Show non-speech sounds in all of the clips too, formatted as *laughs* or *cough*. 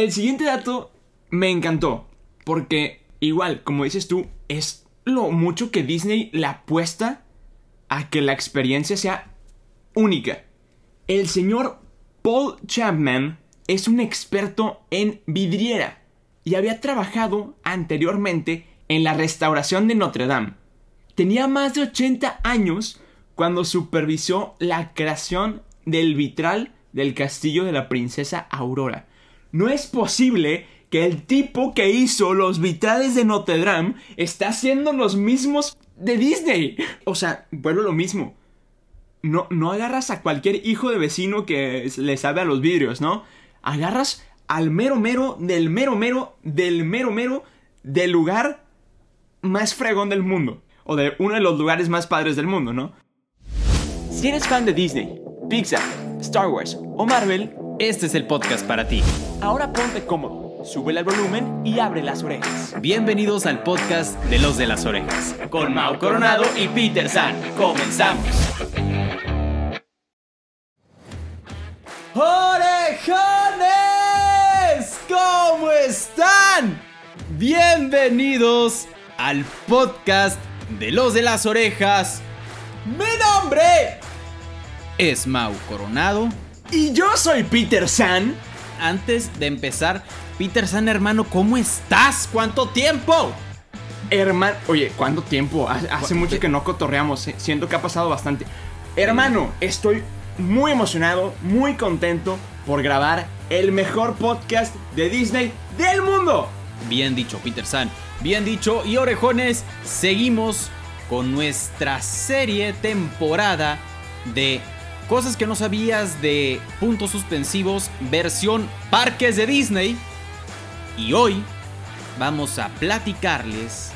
El siguiente dato me encantó. Porque, igual, como dices tú, es lo mucho que Disney le apuesta a que la experiencia sea única. El señor Paul Chapman es un experto en vidriera y había trabajado anteriormente en la restauración de Notre Dame. Tenía más de 80 años cuando supervisó la creación del vitral del castillo de la princesa Aurora. No es posible que el tipo que hizo los vitrales de Notre Dame está haciendo los mismos de Disney. O sea, vuelvo lo mismo. No, no agarras a cualquier hijo de vecino que le sabe a los vidrios, ¿no? Agarras al mero mero del mero mero del mero mero del lugar más fregón del mundo. O de uno de los lugares más padres del mundo, ¿no? Si eres fan de Disney, Pixar, Star Wars o Marvel, Este es el podcast para ti. ahora ponte cómodo, sube el volumen y abre las orejas. Bienvenidos al podcast de los de las orejas. Con Mau Coronado y Peter San, comenzamos. ¡Orejones! ¿Cómo están? Bienvenidos al podcast de los de las orejas. Mi nombre es Mau Coronado. Y yo soy Peter San. Antes de empezar, Peter San, hermano, ¿cómo estás? ¿Cuánto tiempo? Hermano, oye, ¿cuánto tiempo? Hace, mucho que no cotorreamos, eh, siento que ha pasado bastante. Hermano, estoy muy emocionado, muy contento por grabar el mejor podcast de Disney del mundo. Bien dicho, Peter San. Bien dicho. Y orejones, seguimos con nuestra serie temporada de cosas que no sabías de puntos suspensivos versión parques de Disney. Y hoy vamos a platicarles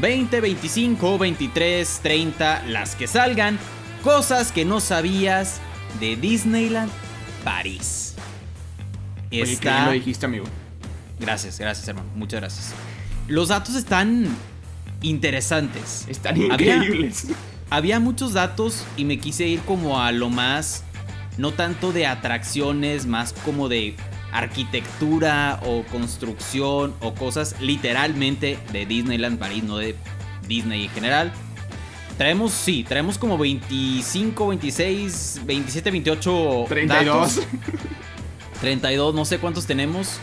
20, 25, 23, 30, las que salgan, cosas que no sabías de Disneyland París. Oye, qué bien lo dijiste, amigo. Gracias, gracias, hermano. Muchas gracias. Los datos están interesantes. Están increíbles. Había muchos datos y me quise ir como a lo más, no tanto de atracciones, más como de arquitectura o construcción o cosas literalmente de Disneyland París, no de Disney en general. Traemos, sí, traemos como 25, 26, 27, 28 32. datos. 32, no sé cuántos tenemos.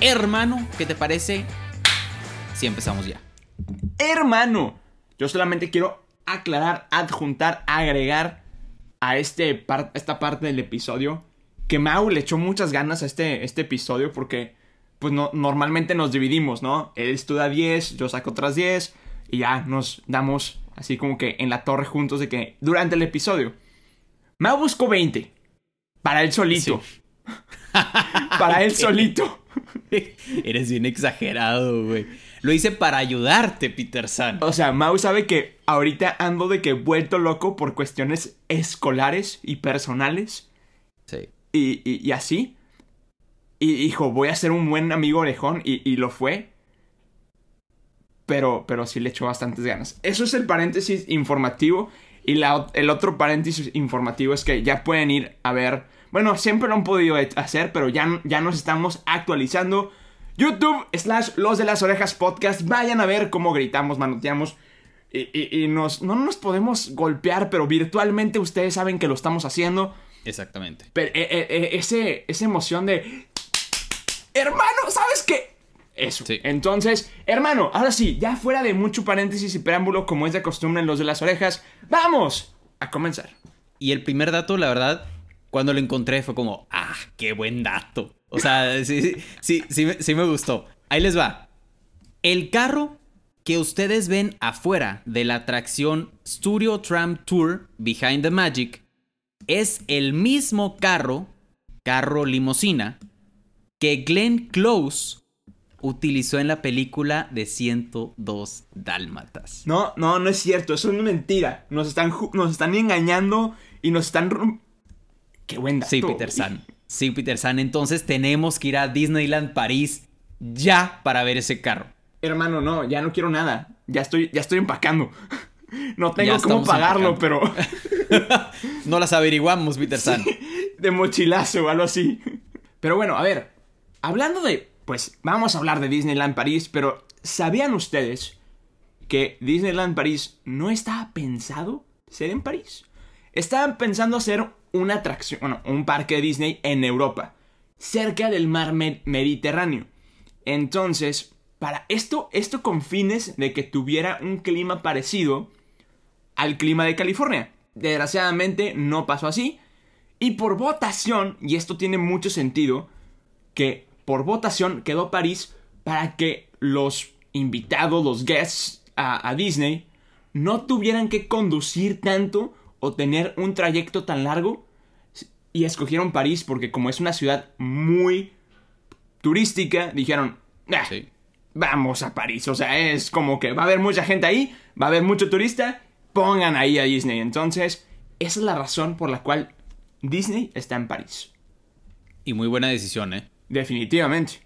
Hermano, ¿qué te parece? Si empezamos ya. Hermano, yo solamente quiero aclarar, adjuntar, agregar a este par- esta parte del episodio que Mau le echó muchas ganas a este, este episodio porque pues no, normalmente nos dividimos, ¿no? Él estudia 10, yo saco otras 10 y ya nos damos así como que en la torre juntos de que durante el episodio. Mau buscó 20 para él solito. *laughs* para él solito. *laughs* Eres bien exagerado, güey. Lo hice para ayudarte, Peter San. O sea, Mau sabe que ahorita ando de que vuelto loco por cuestiones escolares y personales Sí. y, y- y así. Y dijo, voy a ser un buen amigo orejón y, y lo fue. Pero, pero sí le echó bastantes ganas. Eso es el paréntesis informativo. Y la el otro paréntesis informativo es que ya pueden ir a ver. Bueno, siempre lo han podido hacer, pero ya, ya nos estamos actualizando. YouTube slash Los de las Orejas Podcast. Vayan a ver cómo gritamos, manoteamos. Y, y- y nos, no nos podemos golpear, pero virtualmente ustedes saben que lo estamos haciendo. Exactamente. Pero eh, eh, eh, ese, esa emoción de... Hermano, ¿sabes qué? Eso. Sí. Entonces, hermano, ahora sí, ya fuera de mucho paréntesis y preámbulo como es de costumbre en los de las orejas, vamos a comenzar. Y el primer dato, la verdad, cuando lo encontré fue como, ah, qué buen dato. O sea, sí, sí, sí, sí, me- gustó. Ahí les va. El carro que ustedes ven afuera de la atracción Studio Tram Tour Behind the Magic es el mismo carro, carro limusina, que Glenn Close utilizó en la película de 102 Dálmatas. No, no, no es cierto, eso es mentira. Nos están, nos están engañando y nos están... Qué buen dato. Sí, Peter San. *laughs* Sí, Peter San. Entonces tenemos que ir a Disneyland París ya para ver ese carro. Hermano, no, ya no quiero nada. Ya estoy, ya estoy empacando. *laughs* No tengo cómo pagarlo, empacando. pero... *laughs* No las averiguamos, Peter San. de mochilazo o algo así. Pero bueno, a ver. hablando de, pues vamos a hablar de Disneyland París, pero ¿sabían ustedes que Disneyland París no estaba pensado ser en París? Estaban pensando hacer una atracción, bueno, un parque de Disney en Europa, cerca del mar Mediterráneo. Entonces, para esto, esto con fines de que tuviera un clima parecido al clima de California. Desgraciadamente no pasó así. Y por votación, y esto tiene mucho sentido, que por votación quedó París para que los invitados, los guests a, a Disney, no tuvieran que conducir tanto o tener un trayecto tan largo. Y escogieron París porque como es una ciudad muy turística, dijeron, ah, vamos a París. O sea, es como que va a haber mucha gente ahí, va a haber mucho turista, pongan ahí a Disney. Entonces, esa es la razón por la cual Disney está en París. Y muy buena decisión, ¿eh? Definitivamente.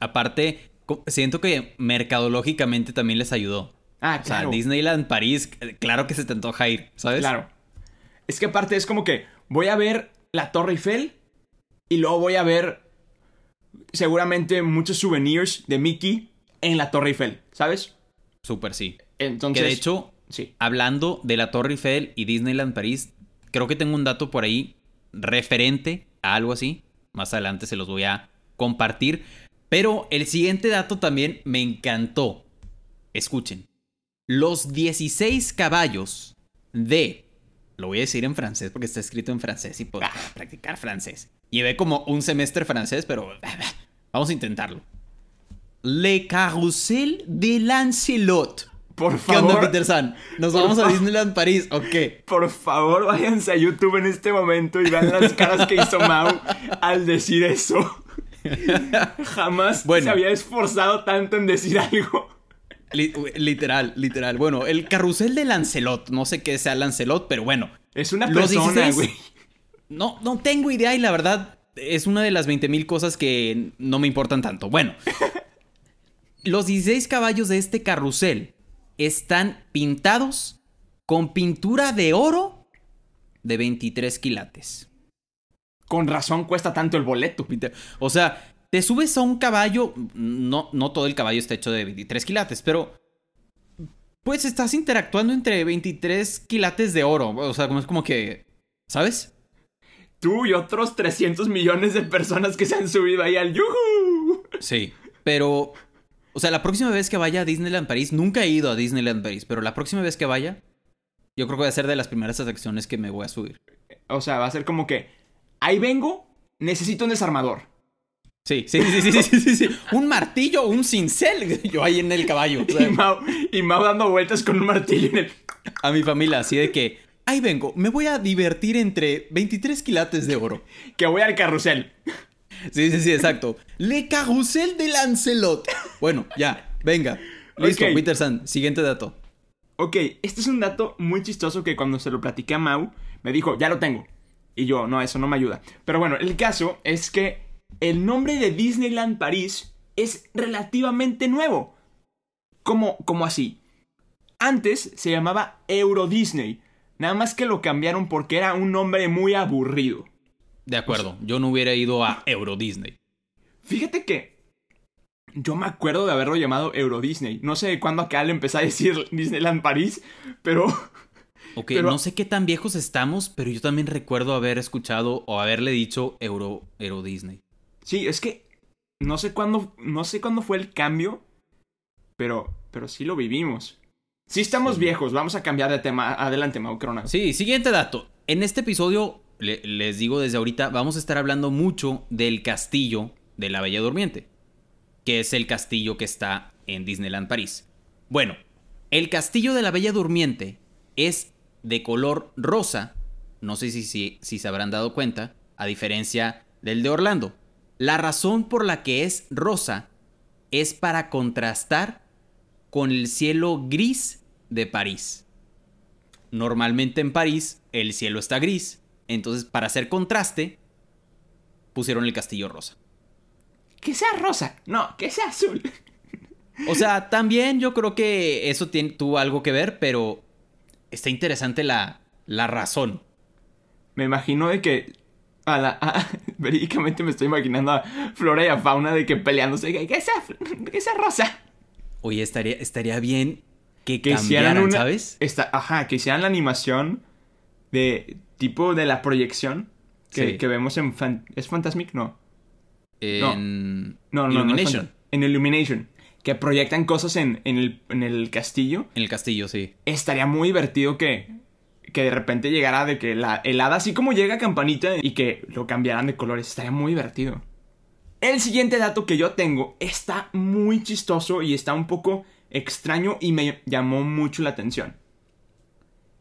Aparte, siento que mercadológicamente también les ayudó. Ah, claro. O sea, Disneyland París, claro que se te antoja ir, ¿sabes? Claro. Es que aparte es como que voy a ver la Torre Eiffel y luego voy a ver seguramente muchos souvenirs de Mickey en la Torre Eiffel, ¿sabes? Súper sí. Entonces. Que de hecho, sí. hablando de la Torre Eiffel y Disneyland París, creo que tengo un dato por ahí referente a algo así. Más adelante se los voy a compartir. Pero el siguiente dato también me encantó. Escuchen. Los 16 caballos de... Lo voy a decir en francés porque está escrito en francés y puedo practicar francés. Llevé como un semestre francés, pero *laughs* vamos a intentarlo. Le Carrousel de Lancelot. Por favor. ¿Qué onda, Peter San? ¿Nos vamos a Disneyland París o qué? Por favor, váyanse a YouTube en este momento y vean las caras que hizo Mau al decir eso. *laughs* Jamás se había esforzado tanto en decir algo. Literal, literal. Bueno, el carrusel de Lancelot. No sé qué sea Lancelot, pero bueno. Es una persona, güey. No, no tengo idea y la verdad es una de las 20.000 cosas que no me importan tanto. Bueno. *laughs* los 16 caballos de este carrusel están pintados con pintura de oro de 23 quilates. Con razón cuesta tanto el boleto. O sea, te subes a un caballo, no, no todo el caballo está hecho de 23 quilates, pero pues estás interactuando entre 23 quilates de oro. O sea, como es como que, ¿sabes? Tú y otros 300 millones de personas que se han subido ahí al yuhu. Sí, pero o sea, la próxima vez que vaya a Disneyland París, nunca he ido a Disneyland París, pero la próxima vez que vaya, yo creo que va a ser de las primeras atracciones que me voy a subir. O sea, va a ser como que, ahí vengo, necesito un desarmador. Sí, sí, sí, sí, sí, sí, sí, Un martillo, un cincel, *laughs* yo ahí en el caballo. y, Mau dando vueltas con un martillo en el... A mi familia, así de que, ahí vengo, me voy a divertir entre 23 quilates de oro. *laughs* que voy al carrusel. Sí, sí, sí, exacto. Le Carrusel de Lancelot. Bueno, ya, venga. Listo, Peter San, siguiente dato. Ok, este es un dato muy chistoso que cuando se lo platiqué a Mau, me dijo, ya lo tengo. Y yo, no, eso no me ayuda. Pero bueno, el caso es que el nombre de Disneyland París es relativamente nuevo. ¿Cómo, cómo así? Antes se llamaba Euro Disney, nada más que lo cambiaron porque era un nombre muy aburrido. De acuerdo, yo no hubiera ido a Euro Disney. Fíjate que yo me acuerdo de haberlo llamado Euro Disney. No sé cuándo acá le empecé a decir Disneyland París, pero... Ok, *laughs* no sé qué tan viejos estamos, pero yo también recuerdo haber escuchado o haberle dicho Euro, Euro Disney. Sí, es que no sé cuándo, no sé cuándo fue el cambio, pero, pero sí lo vivimos. Sí estamos viejos, vamos a cambiar de tema. Adelante, Maucrona. Sí, siguiente dato. En este episodio les digo desde ahorita, vamos a estar hablando mucho del castillo de la Bella Durmiente, que es el castillo que está en Disneyland París. Bueno, el castillo de la Bella Durmiente es de color rosa, no sé si, si, si se habrán dado cuenta, a diferencia del de Orlando. La razón por la que es rosa es para contrastar con el cielo gris de París. Normalmente en París el cielo está gris entonces, para hacer contraste, pusieron el castillo rosa. Que sea rosa, no, que sea azul. O sea, también yo creo que eso tuvo algo que ver, pero está interesante la, la razón. Me imagino de que a la, *laughs* verídicamente me estoy imaginando a Flora y a Fauna de que peleándose. Que, esa, que esa rosa. Oye, estaría, estaría bien que, Que hicieran cambiaran, una. ¿sabes? Esta, ajá, que hicieran la animación de tipo de la proyección que, Sí. que vemos en. Fan- ¿Es Fantasmic? No. En No, no, no. Illumination. En Illumination. Que proyectan cosas en, en, el, en el castillo. en el castillo, sí. estaría muy divertido que, que de repente llegara de que la helada, así como llega Campanita, y que lo cambiaran de colores. Estaría muy divertido. El siguiente dato que yo tengo está muy chistoso y está un poco extraño y me llamó mucho la atención.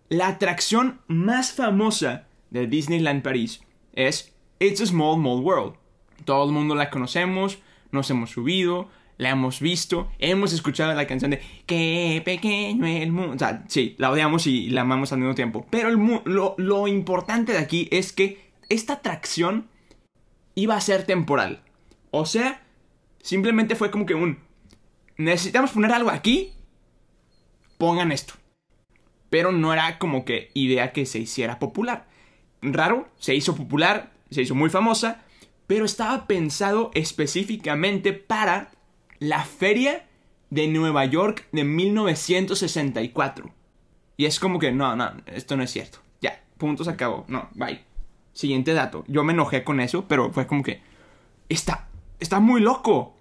La atracción más famosa de Disneyland París es It's a Small Small World. Todo el mundo la conocemos, nos hemos subido, la hemos visto, hemos escuchado la canción de Qué pequeño el mundo. O sea, sí, la odiamos y la amamos al mismo tiempo. Pero lo, lo importante de aquí es que esta atracción iba a ser temporal. O sea, simplemente fue como que un... Necesitamos poner algo aquí. Pongan esto. Pero no era como que idea que se hiciera popular. Raro, se hizo popular, se hizo muy famosa, pero estaba pensado específicamente para la feria de Nueva York de 1964. Y es como que, no, no, esto no es cierto. Ya, punto se acabó. No, bye. Siguiente dato. Yo me enojé con eso, pero fue como que, está, está muy loco.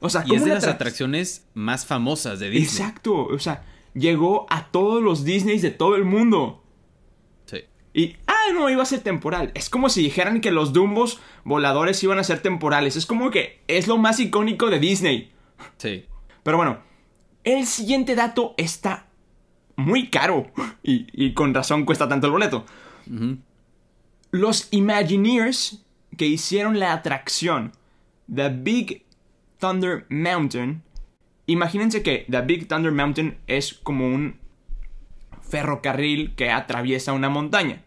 O sea, Y ¿cómo es de las atrac- atracciones más famosas de Disney. Exacto, o sea, llegó a todos los Disneys de todo el mundo. Sí. Y, ah, no, iba a ser temporal. Es como si dijeran que los Dumbos voladores iban a ser temporales. Es como que es lo más icónico de Disney. Sí. Pero bueno, el siguiente dato está muy caro. Y, y con razón cuesta tanto el boleto. Los Imagineers que hicieron la atracción The Big Thunder Mountain. Imagínense que The Big Thunder Mountain es como un ferrocarril que atraviesa una montaña.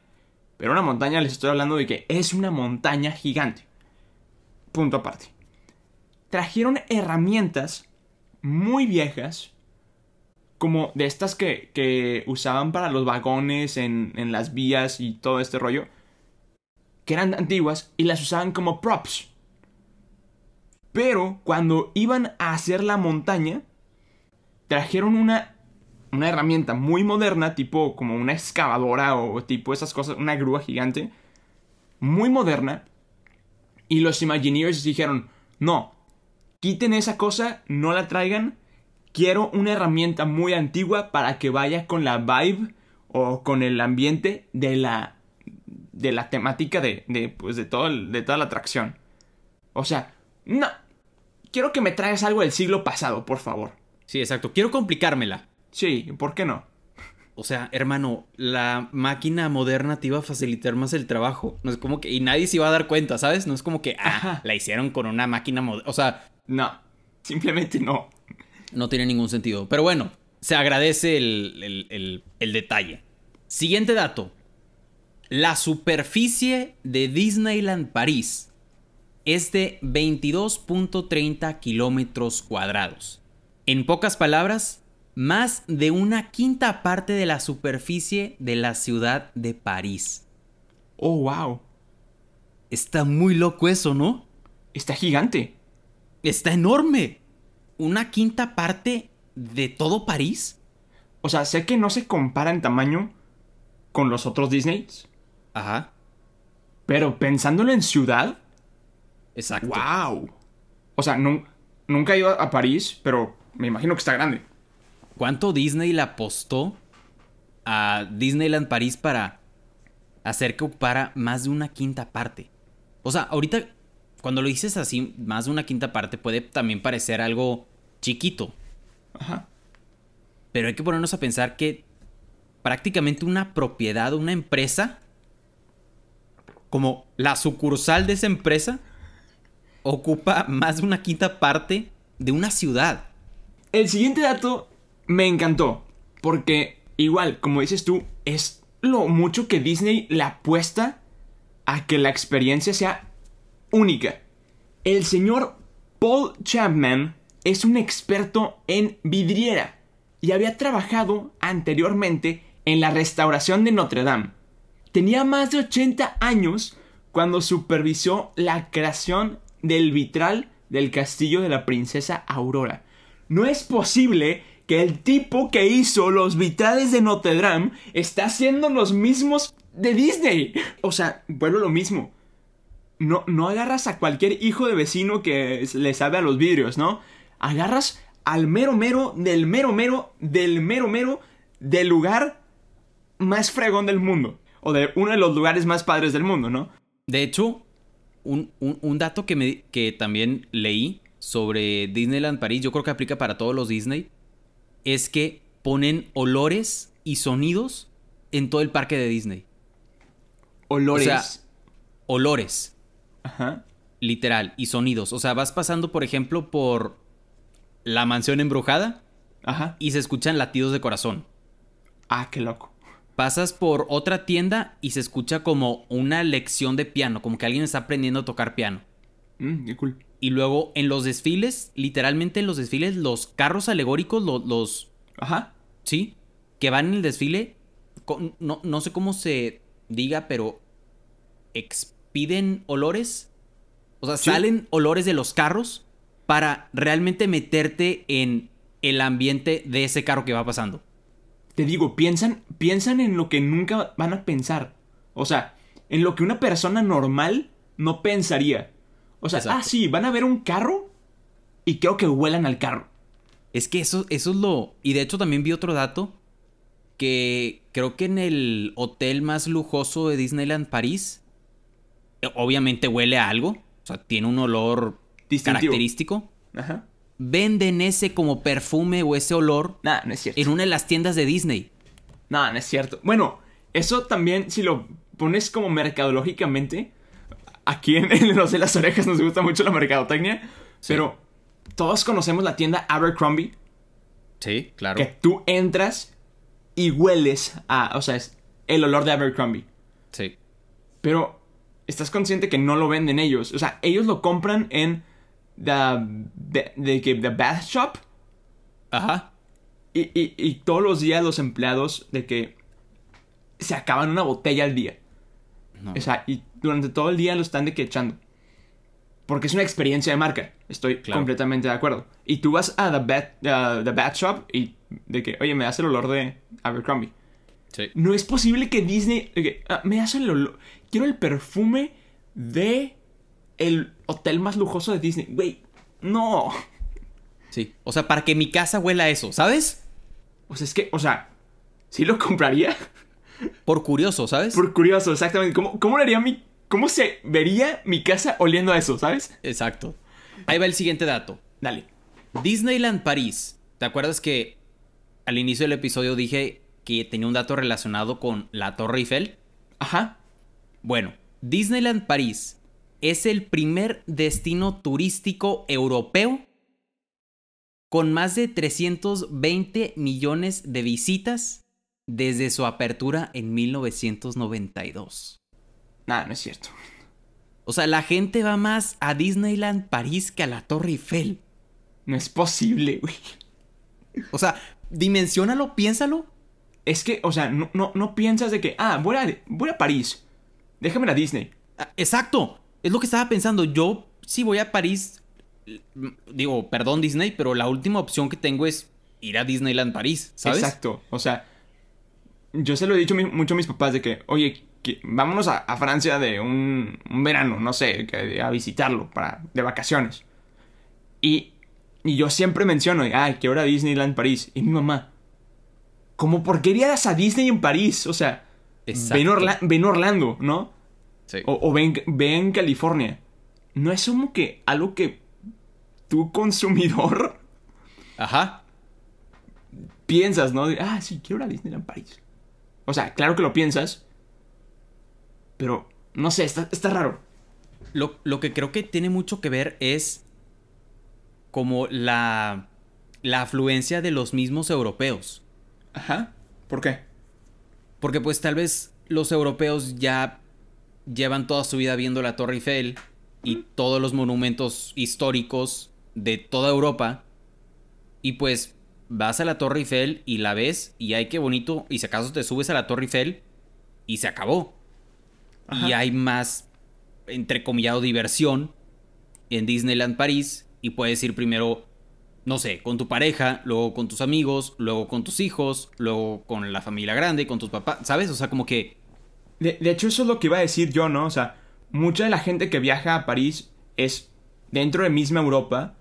Pero una montaña les estoy hablando de que es una montaña gigante. Punto aparte. Trajeron herramientas muy viejas. Como de estas que, que usaban para los vagones en, en las vías y todo este rollo. Que eran antiguas y las usaban como props. Pero cuando iban a hacer la montaña, trajeron una, una herramienta muy moderna, tipo como una excavadora o tipo esas cosas, una grúa gigante, muy moderna. Y los Imagineers dijeron, no, quiten esa cosa, no la traigan, quiero una herramienta muy antigua para que vaya con la vibe o con el ambiente de la, de la temática de, de, pues, de, todo el- de toda la atracción. O sea, no. Quiero que me traigas algo del siglo pasado, por favor. Sí, exacto. Quiero complicármela. Sí, ¿por qué no? O sea, hermano, la máquina moderna te iba a facilitar más el trabajo. No es como que. Y nadie se iba a dar cuenta, ¿sabes? No es como que. Ah, Ajá. la hicieron con una máquina moderna. O sea, No, simplemente no. no tiene ningún sentido. Pero bueno, se agradece el, el- el- el detalle. Siguiente dato. La superficie de Disneyland París es de 22.30 kilómetros cuadrados. En pocas palabras, más de una quinta parte de la superficie de la ciudad de París. Oh, wow. Está muy loco eso, ¿no? Está gigante. Está enorme. Una quinta parte de todo París. O sea, sé que no se compara en tamaño con los otros Disneys. Ajá, Pero pensándolo en ciudad, exacto. wow. O sea, nun- nunca he ido a París, pero me imagino que está grande. ¿Cuánto Disney le apostó a Disneyland París para hacer que ocupara más de una quinta parte? O sea, ahorita, cuando lo dices así, más de una quinta parte puede también parecer algo chiquito. Ajá. Pero hay que ponernos a pensar que prácticamente una propiedad, una empresa, como la sucursal de esa empresa, ocupa más de una quinta parte de una ciudad. El siguiente dato me encantó. Porque, igual, como dices tú, es lo mucho que Disney le apuesta a que la experiencia sea única. El señor Paul Chapman es un experto en vidriera y había trabajado anteriormente en la restauración de Notre Dame. Tenía más de 80 años cuando supervisó la creación del vitral del castillo de la princesa Aurora. No es posible que el tipo que hizo los vitrales de Notre Dame está haciendo los mismos de Disney. O sea, vuelvo a lo mismo. No, no agarras a cualquier hijo de vecino que le sabe a los vidrios, ¿no? Agarras al mero mero, del mero mero, del mero mero, del lugar más fregón del mundo. O de uno de los lugares más padres del mundo, ¿no? De hecho, un, un- un dato que, me, que también leí sobre Disneyland París, yo creo que aplica para todos los Disney, es que ponen olores y sonidos en todo el parque de Disney. Olores. O sea, Olores, Ajá. literal, y sonidos. O sea, vas pasando, por ejemplo, por la mansión embrujada Ajá. y se escuchan latidos de corazón. Ah, qué loco. Pasas por otra tienda y se escucha como una lección de piano, como que alguien está aprendiendo a tocar piano. Mm, qué cool. Y luego en los desfiles, literalmente en los desfiles, los carros alegóricos, lo- los, Ajá. ¿sí? Que van en el desfile, con- no, no sé cómo se diga, pero expiden olores. O sea, Sí. salen olores de los carros para realmente meterte en el ambiente de ese carro que va pasando. Te digo, piensan, piensan en lo que nunca van a pensar. O sea, en lo que una persona normal no pensaría. O sea, Exacto. ah, sí, van a ver un carro y creo que huelan al carro. Es que eso, eso es lo... Y de hecho también vi otro dato que creo que en el hotel más lujoso de Disneyland París, obviamente huele a algo, o sea, tiene un olor Distintivo. característico. Ajá. Venden ese como perfume o ese olor Nah, no es cierto. en una de las tiendas de Disney. No, no es cierto. Bueno, eso también, si lo pones como mercadológicamente, aquí en, *laughs* en Los de las Orejas nos gusta mucho la mercadotecnia, Sí. pero todos conocemos la tienda Abercrombie, Sí, claro. que tú entras y hueles a, o sea, es el olor de Abercrombie. Sí. Pero estás consciente que no lo venden ellos. O sea, ellos lo compran en the, the, the, the bath shop Ajá. y, y, y todos los días los empleados de que se acaban una botella al día. No. O sea, y durante todo el día lo están de que echando. Porque es una experiencia de marca. Estoy Claro. completamente de acuerdo. Y tú vas a The Bat, uh, the Bat Shop y de que, oye, me das el olor de Abercrombie. Sí. No es posible que Disney. "Ah, me das el olor. Quiero el perfume de el hotel más lujoso de Disney. Güey, no. Sí. O sea, para que mi casa huela a eso, ¿sabes? O sea, es que, o sea, sí lo compraría. Por curioso, ¿sabes? Por curioso, exactamente. ¿Cómo, cómo haría mi. ¿Cómo se vería mi casa oliendo a eso, sabes? Exacto. Ahí va el siguiente dato. Dale. Disneyland París. ¿Te acuerdas que al inicio del episodio dije que tenía un dato relacionado con la Torre Eiffel? Ajá. Bueno, Disneyland París es el primer destino turístico europeo con más de 320 millones de visitas desde su apertura en 1992. Nada, no es cierto. O sea, la gente va más a Disneyland París que a la Torre Eiffel. No es posible, güey. O sea, dimensiónalo, piénsalo. Es que, o sea, no, no, no piensas de que, ah, voy a, voy a París. Déjame ir a Disney. Ah, Exacto. Es lo que estaba pensando. Yo, si voy a París, mm, digo, perdón Disney, pero la última opción que tengo es ir a Disneyland París, ¿sabes? Exacto. O sea, yo se lo he dicho mucho a mis papás de que, oye, que- vámonos a, a Francia de un, un verano, no sé, que- a visitarlo para, de vacaciones. Y, y yo siempre menciono, ay, quiero ir a Disneyland París. Y mi mamá, ¿cómo por qué irías a Disney en París? O sea, Exacto. ven, Orla- ven Orlando, ¿no? Sí. O, o ven, ven California. No es como que algo que tú, consumidor, Ajá. piensas, ¿no? De, ah, sí, quiero ir a Disneyland París. O sea, claro que lo piensas. Pero, no sé, está, está raro. Lo, lo que creo que tiene mucho que ver es como la, la afluencia de los mismos europeos. Ajá. ¿Por qué? Porque pues tal vez los europeos ya llevan toda su vida viendo la Torre Eiffel y todos los monumentos históricos de toda Europa. Y pues vas a la Torre Eiffel y la ves y ay qué bonito. Y si acaso te subes a la Torre Eiffel y se acabó. Y hay más entrecomillado, diversión en Disneyland París y puedes ir primero, no sé, con tu pareja, luego con tus amigos, luego con tus hijos, luego con la familia grande, con tus papás, ¿sabes? O sea, como que... De, de hecho, eso es lo que iba a decir yo, ¿no? O sea, mucha de la gente que viaja a París es dentro de misma Europa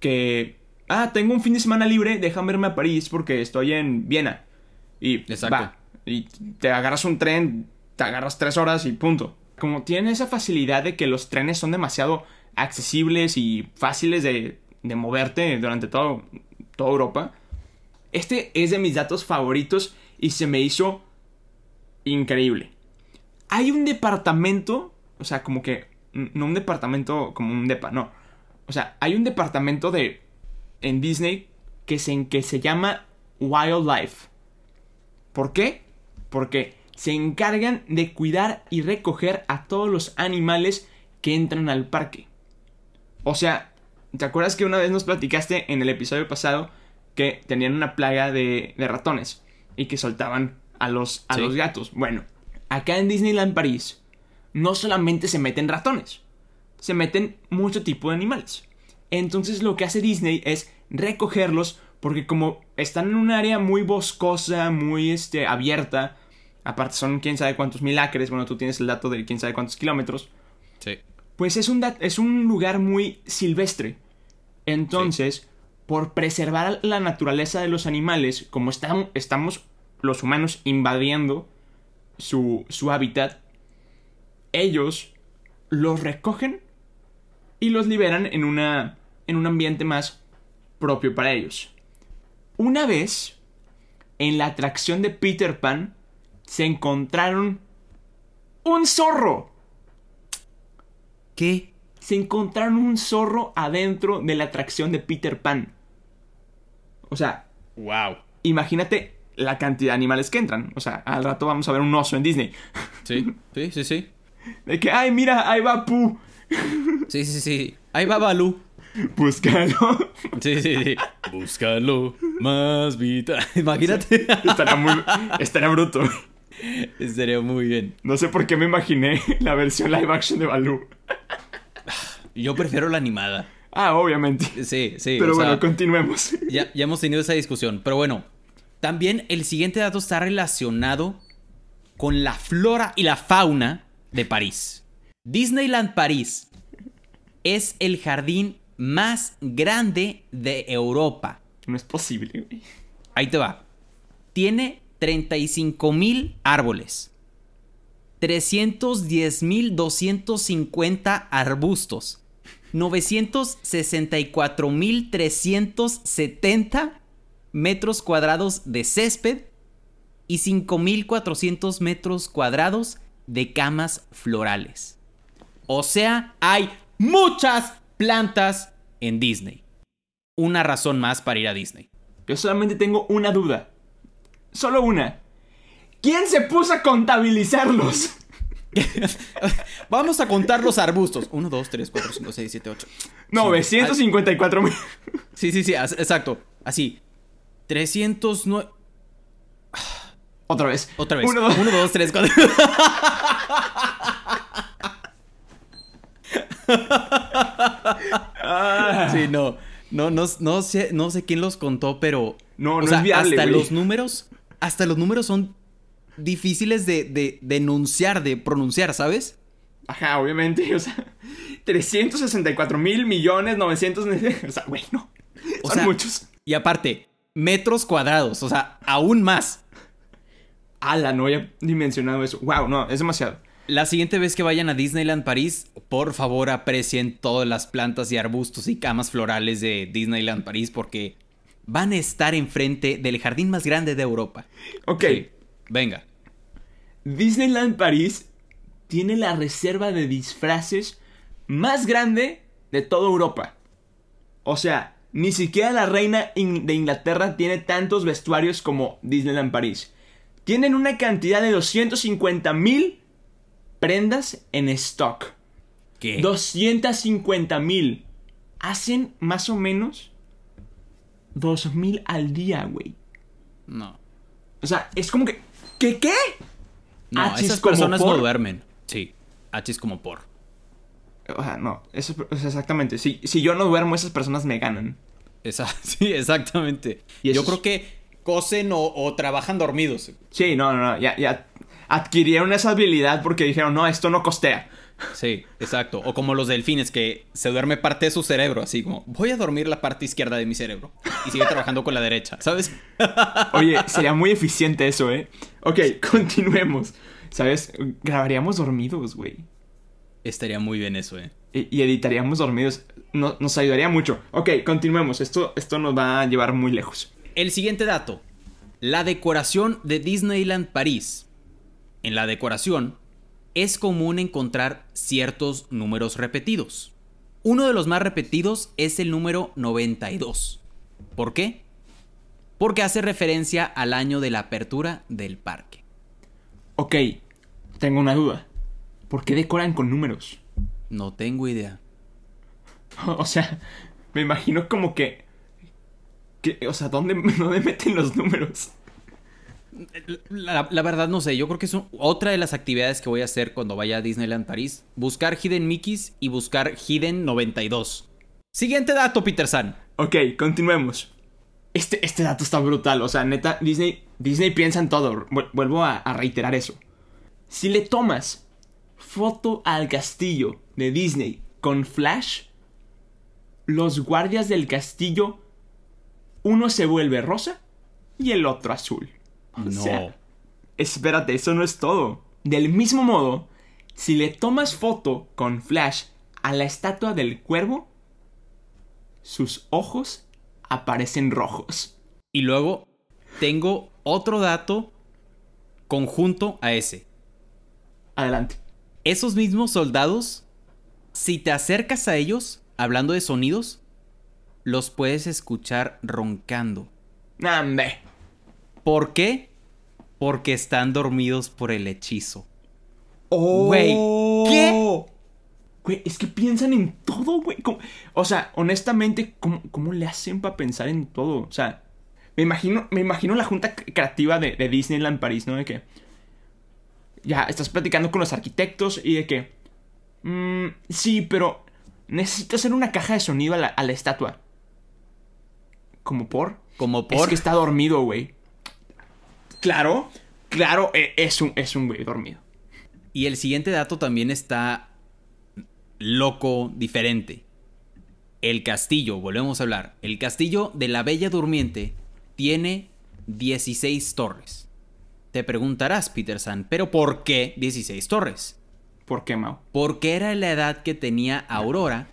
que... Ah, tengo un fin de semana libre, déjame irme a París porque estoy en Viena. Y Exacto. va. Y te agarras un tren, te agarras tres horas y punto. Como tienen esa facilidad de que los trenes son demasiado accesibles y fáciles de, de moverte durante todo, toda Europa. Este es de mis datos favoritos y se me hizo increíble. Hay un departamento, o sea, como que, no un departamento como un depa, no. O sea, hay un departamento de, en Disney que se, que se llama Wildlife. ¿Por qué? Porque se encargan de cuidar y recoger a todos los animales que entran al parque. O sea, ¿te acuerdas que una vez nos platicaste en el episodio pasado que tenían una plaga de, de ratones y que soltaban a los, a Sí. los gatos? Bueno, acá en Disneyland París no solamente se meten ratones, se meten mucho tipo de animales. Entonces lo que hace Disney es recogerlos porque como están en un área muy boscosa, muy este, abierta, aparte son quién sabe cuántos mil acres, bueno, tú tienes el dato de quién sabe cuántos kilómetros, Sí. pues es un, es un lugar muy silvestre. Entonces, por preservar la naturaleza de los animales, como estam- estamos los humanos invadiendo su, su hábitat, ellos los recogen y los liberan en, una, en un ambiente más propio para ellos. Una vez, en la atracción de Peter Pan, se encontraron un zorro ¿Qué? Se encontraron un zorro adentro de la atracción de Peter Pan. O sea, Wow. imagínate la cantidad de animales que entran. O sea, al rato vamos a ver un oso en Disney. Sí, sí, sí, sí. *laughs* De que, ay, mira, ahí va Pooh. Sí, sí, sí. Ahí va Balú. Búscalo. *laughs* Sí, sí, sí. Búscalo más vida. *laughs* Imagínate. Estará muy, estará bruto. Estaría muy bien. No sé por qué me imaginé la versión live action de Baloo. Yo prefiero la animada. Ah, obviamente. Sí, sí. Pero sea, bueno, continuemos. ya, ya hemos tenido esa discusión. Pero bueno, también el siguiente dato está relacionado con la flora y la fauna de París. Disneyland París es el jardín más grande de Europa. No es posible, güey. Ahí te va. Tiene 35 mil árboles. 310.250 arbustos. 964.370 metros cuadrados de césped y 5.400 metros cuadrados de camas florales. O sea, hay muchas plantas en Disney. Una razón más para ir a Disney. Yo solamente tengo una duda. Solo una. ¿Quién se puso a contabilizarlos? *laughs* Vamos a contar los arbustos. 1, 2, 3, 4, 5, 6, 7, 8. 954 mil. Sí, sí, sí, exacto. Así. 309. Otra vez. Otra vez. Uno, dos. 1, 2, 3, 4. Ah. Sí, no. No, no, no, sé, no sé quién los contó, pero. No, no sea, es viable, Hasta güey. los números. Hasta los números son difíciles de, de, de enunciar, de pronunciar, ¿sabes? Ajá, obviamente. *laughs* O sea, 364 mil millones 900. *laughs* O sea, güey, no. O Son sea, muchos. Y aparte, metros cuadrados, o sea, aún más. Ala, no había dimensionado eso. Wow, no, es demasiado. La siguiente vez que vayan a Disneyland París, por favor aprecien todas las plantas y arbustos y camas florales de Disneyland París porque van a estar enfrente del jardín más grande de Europa. Ok. Sí, venga. Disneyland París tiene la reserva de disfraces más grande de toda Europa. O sea, ni siquiera la reina in- de Inglaterra tiene tantos vestuarios como Disneyland París. Tienen una cantidad de 250 mil prendas en stock. ¿Qué? 250 mil. Hacen más o menos 2 mil al día, güey. No. O sea, es como que... ¿Qué qué? No, Achis esas personas por. no duermen. Sí, achis como por. O sea, no. Eso, sea, exactamente. Si, si yo no duermo, esas personas me ganan. Esa, *laughs* sí, exactamente. Y Yo es- creo que cosen o, o trabajan dormidos. Sí, no, no, no. Ya, ya adquirieron esa habilidad porque dijeron, no, esto no costea. Sí, exacto. O como los delfines que se duerme parte de su cerebro, así como voy a dormir la parte izquierda de mi cerebro y sigue trabajando con la derecha, ¿sabes? Oye, sería muy eficiente eso, ¿eh? Ok, *laughs* continuemos. ¿Sabes? Grabaríamos dormidos, güey. Estaría muy bien eso, eh. Y, y editaríamos dormidos. No- nos ayudaría mucho. Ok, continuemos. Esto, esto nos va a llevar muy lejos. El siguiente dato. La decoración de Disneyland París. En la decoración es común encontrar ciertos números repetidos. Uno de los más repetidos es el número 92. ¿Por qué? Porque hace referencia al año de la apertura del parque. Ok, tengo una duda. ¿Por qué decoran con números? No tengo idea. *laughs* O sea, me imagino como que... que o sea, ¿dónde, *laughs* ¿dónde meten los números? La, la verdad no sé, yo creo que es un- otra de las actividades que voy a hacer cuando vaya a Disneyland París. Buscar Hidden Mickeys y buscar Hidden 92. Siguiente dato, Peter San. Ok, continuemos. Este, este dato está brutal. O sea, neta, Disney, Disney piensa en todo. Vu- Vuelvo a, a reiterar eso. Si le tomas foto al castillo de Disney con flash, los guardias del castillo, uno se vuelve rosa y el otro azul. O No. sea, espérate, eso no es todo. Del mismo modo, si le tomas foto con flash a la estatua del cuervo, sus ojos aparecen rojos. Y luego tengo otro dato conjunto a ese. Adelante. Esos mismos soldados, si te acercas a ellos, hablando de sonidos, los puedes escuchar roncando. Nambe. ¿Por qué? Porque están dormidos por el hechizo. Oh. Güey, ¿qué? Güey, es que piensan en todo, güey. ¿Cómo? O sea, honestamente, ¿cómo, cómo le hacen para pensar en todo? O sea, me imagino, me imagino la junta creativa de, de Disneyland París, ¿no? De que ya estás platicando con los arquitectos y de que, mm, sí, pero necesito hacer una caja de sonido a la, a la estatua. ¿Como por? Como por... Es que está dormido, güey. Claro, claro, e- es un, es un güey dormido. Y el siguiente dato también está loco, diferente. El castillo, volvemos a hablar. El castillo de la Bella Durmiente tiene 16 torres. Te preguntarás, Peter San, ¿pero por qué 16 torres? ¿Por qué, Mau? Porque era la edad que tenía Aurora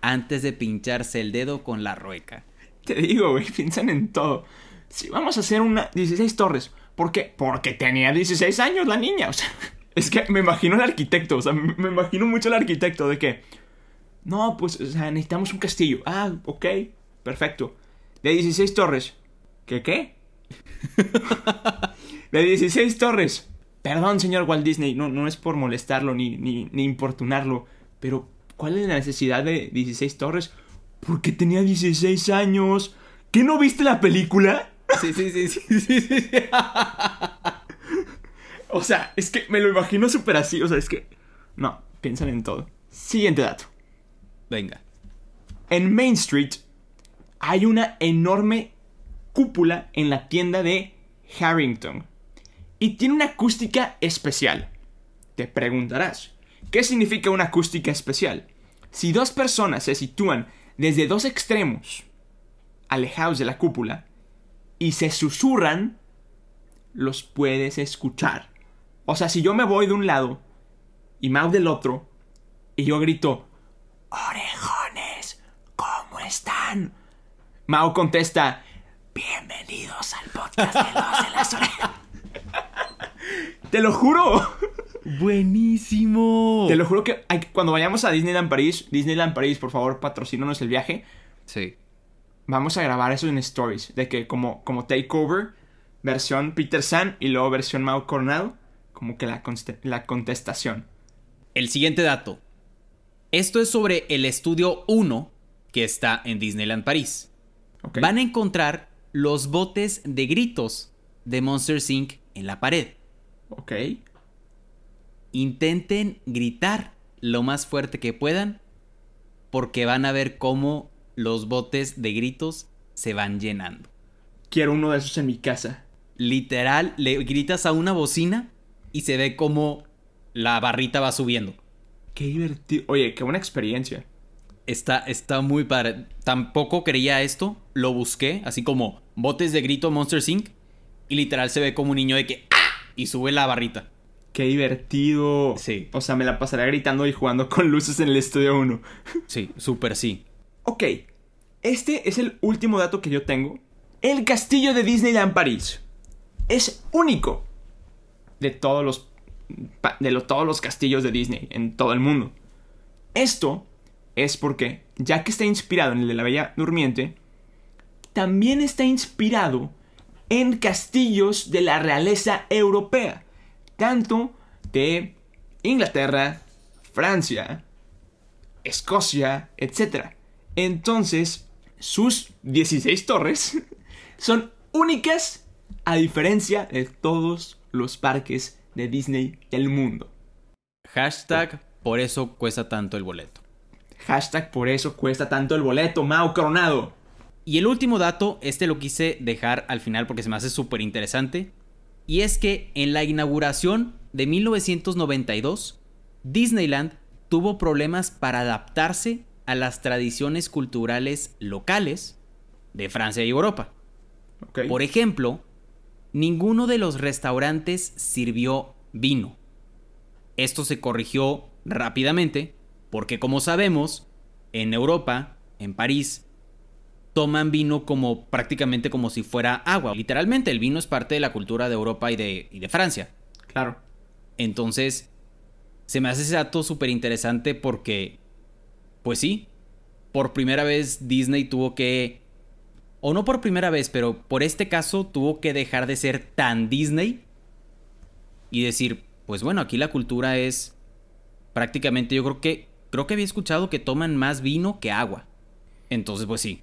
antes de pincharse el dedo con la rueca. Te digo, güey, piensan en todo. Si vamos a hacer una 16 torres, ¿por qué? Porque tenía 16 años la niña, o sea, *laughs* es que me imagino al arquitecto, o sea, me, me imagino mucho al arquitecto de que, no, pues, o sea, necesitamos un castillo. Ah, ok, perfecto. De 16 torres. ¿Qué qué? *laughs* de 16 torres. Perdón, señor Walt Disney, no, no es por molestarlo ni, ni, ni importunarlo, pero ¿cuál es la necesidad de 16 torres? Porque tenía 16 años. ¿Qué no viste la película? Sí, sí, sí, sí, sí, sí. *laughs* O sea, es que me lo imagino súper así. O sea, es que. No, piensan en todo. Siguiente dato. Venga. En Main Street hay una enorme cúpula en la tienda de Harrington. Y tiene una acústica especial. Te preguntarás, ¿qué significa una acústica especial? Si dos personas se sitúan desde dos extremos alejados de la cúpula y se susurran, los puedes escuchar. O sea, si yo me voy de un lado y Mau del otro y yo grito, orejones, ¿cómo están? Mau contesta, bienvenidos al podcast de los de las orejas. Te lo juro. Buenísimo. Te lo juro que hay- cuando vayamos a Disneyland París, Disneyland París, por favor, patrocínanos el viaje. Sí. Vamos a grabar eso en stories. De que como, como takeover, versión Peter San y luego versión Mau Coronado. Como que la, la contestación. El siguiente dato. Esto es sobre el estudio 1 que está en Disneyland París. Van a encontrar los botes de gritos de Monster Inc. en la pared. Ok. Intenten gritar lo más fuerte que puedan porque van a ver cómo los botes de gritos se van llenando. Quiero uno de esos en mi casa. Literal, le gritas a una bocina y se ve como la barrita va subiendo. Qué divertido. Oye, qué buena experiencia. Está, está muy padre. Tampoco creía esto. Lo busqué, así como botes de grito Monster Inc. Y literal se ve como un niño de que. Y sube la barrita. Qué divertido. Sí. O sea, me la pasaré gritando y jugando con luces en el estudio 1. *laughs* Sí, súper sí. Ok. Este es el último dato que yo tengo. El castillo de Disneyland París es único de todos los de lo- todos los castillos de Disney en todo el mundo. Esto es porque, ya que está inspirado en el de la Bella Durmiente, también está inspirado en castillos de la realeza europea, tanto de Inglaterra, Francia, Escocia, etc. Entonces, sus 16 torres *laughs* son únicas a diferencia de todos los parques de Disney del mundo. Hashtag, por eso cuesta tanto el boleto. Hashtag por eso cuesta tanto el boleto, Mao Coronado. Y el último dato, este lo quise dejar al final porque se me hace súper interesante. Y es que en la inauguración de 1992, Disneyland tuvo problemas para adaptarse a las tradiciones culturales locales de Francia y Europa. Por ejemplo, ninguno de los restaurantes sirvió vino. Esto se corrigió rápidamente porque como sabemos, en Europa, en París, toman vino como prácticamente como si fuera agua. Literalmente el vino es parte de la cultura de Europa y de, y de Francia. Claro. Entonces, se me hace ese dato súper interesante porque, pues sí, por primera vez Disney tuvo que, o no por primera vez, pero por este caso tuvo que dejar de ser tan Disney y decir, pues bueno, aquí la cultura es prácticamente, yo creo que, creo que había escuchado que toman más vino que agua. Entonces, pues sí,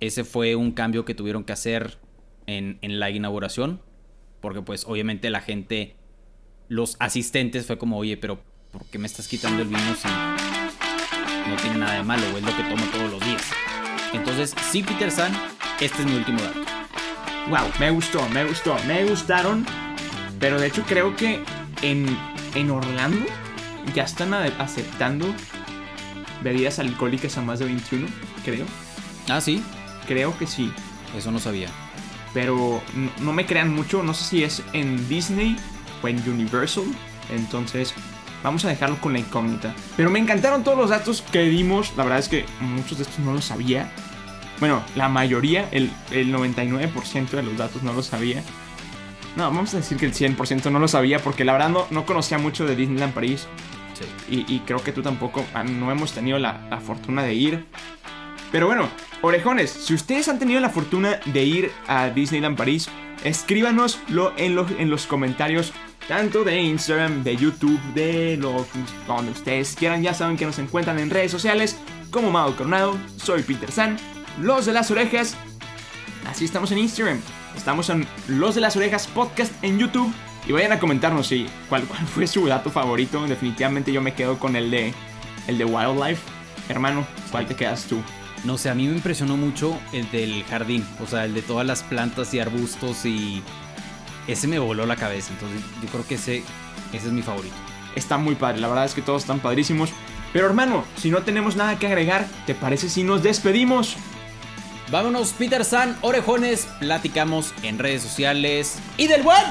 ese fue un cambio que tuvieron que hacer en, en la inauguración, porque pues obviamente la gente los asistentes fue como, oye, pero ¿por qué me estás quitando el vino si no tiene nada de malo es lo que tomo todos los días? Entonces, sí, Peter San, este es mi último dato. Wow, me gustó, me gustó, me gustaron. Pero de hecho creo que en, en Orlando ya están aceptando bebidas alcohólicas a más de 21, creo. Ah, sí, Creo que sí. eso no sabía. Pero no, me crean mucho, no sé si es en Disney o en Universal. Entonces vamos a dejarlo con la incógnita. Pero me encantaron todos los datos que dimos. La verdad es que muchos de estos no los sabía. Bueno, la mayoría, el, el 99% de los datos no los sabía. No, vamos a decir que el 100% no lo sabía porque la verdad no, no conocía mucho de Disneyland París. Sí. Y, y creo que tú tampoco, ah, no hemos tenido la, la fortuna de ir. Pero bueno, orejones, si ustedes han tenido la fortuna de ir a Disneyland París, escríbanoslo en los, en los comentarios, tanto de Instagram, de YouTube, de lo, donde ustedes quieran. Ya saben que nos encuentran en redes sociales como Mao Coronado, soy Peter San, los de las orejas. Así estamos en Instagram. Estamos en Los de las Orejas Podcast en YouTube. Y vayan a comentarnos si cuál, cuál fue su dato favorito. Definitivamente yo me quedo con el de el de Wildlife. Hermano, ¿cuál te quedas tú? No sé, a mí me impresionó mucho el del jardín, o sea, el de todas las plantas y arbustos y ese me voló la cabeza, entonces yo creo que ese, ese es mi favorito. Está muy padre, la verdad es que todos están padrísimos. Pero hermano, si no tenemos nada que agregar, ¿te parece si nos despedimos? Vámonos, Peter San, orejones, platicamos en redes sociales y del web.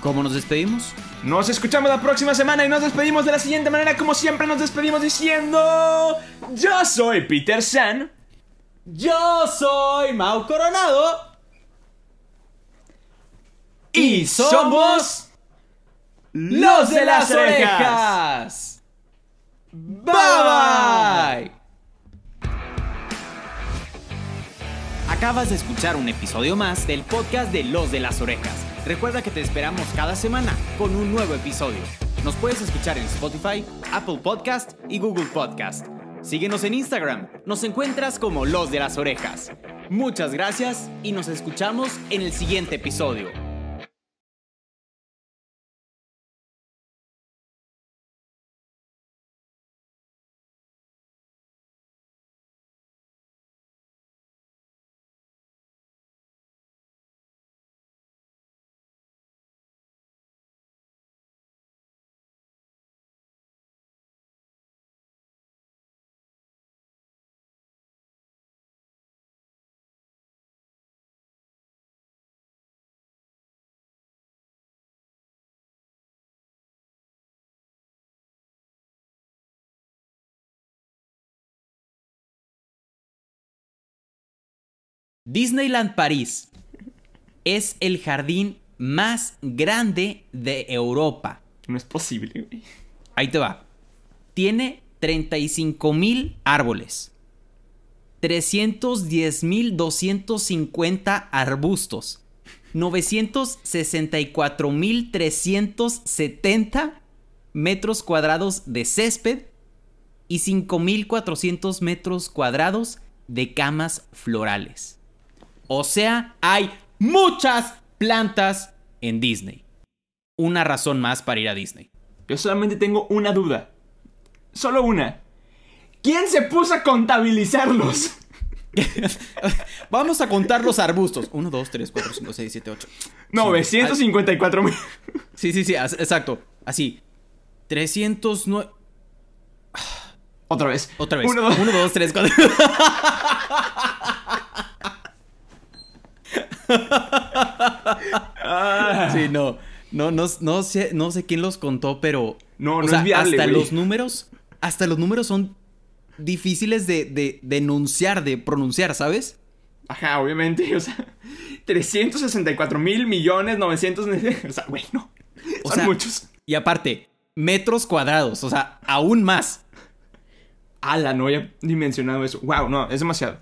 ¿Cómo nos despedimos? Nos escuchamos la próxima semana y nos despedimos de la siguiente manera, como siempre nos despedimos diciendo... Yo soy Peter San. Yo soy Mau Coronado Y somos... Los de las orejas. Bye bye. Acabas de escuchar un episodio más del podcast de Los de las Orejas. Recuerda que te esperamos cada semana con un nuevo episodio. Nos puedes escuchar en Spotify, Apple Podcast y Google Podcast. Síguenos en Instagram. Nos encuentras como Los de las Orejas. Muchas gracias y nos escuchamos en el siguiente episodio. Disneyland París es el jardín más grande de Europa. No es posible, güey. Ahí te va. Tiene 35 mil árboles. 310.250 arbustos. 964.370 metros cuadrados de césped y 5.400 metros cuadrados de camas florales. O sea, hay muchas plantas en Disney. Una razón más para ir a Disney. Yo solamente tengo una duda. Solo una. ¿Quién se puso a contabilizarlos? *laughs* Vamos a contar los arbustos. 1, 2, 3, 4, 5, 6, 7, 8. 954 mil. Sí, sí, sí, exacto. Así. 309. Otra vez. Otra vez. Uno, dos. 1, 2, 3, 4. *laughs* Sí, no. No, no, no, sé, no sé quién los contó, pero. No, o no sea, es viable, Hasta güey. los números. Hasta los números son difíciles de, de, de enunciar, de pronunciar, ¿sabes? Ajá, obviamente. *laughs* O sea, 364 mil millones 900. *laughs* O sea, güey, no. O Son sea, muchos. Y aparte, metros cuadrados, o sea, aún más. Ala, no había dimensionado eso. Wow, no, es demasiado.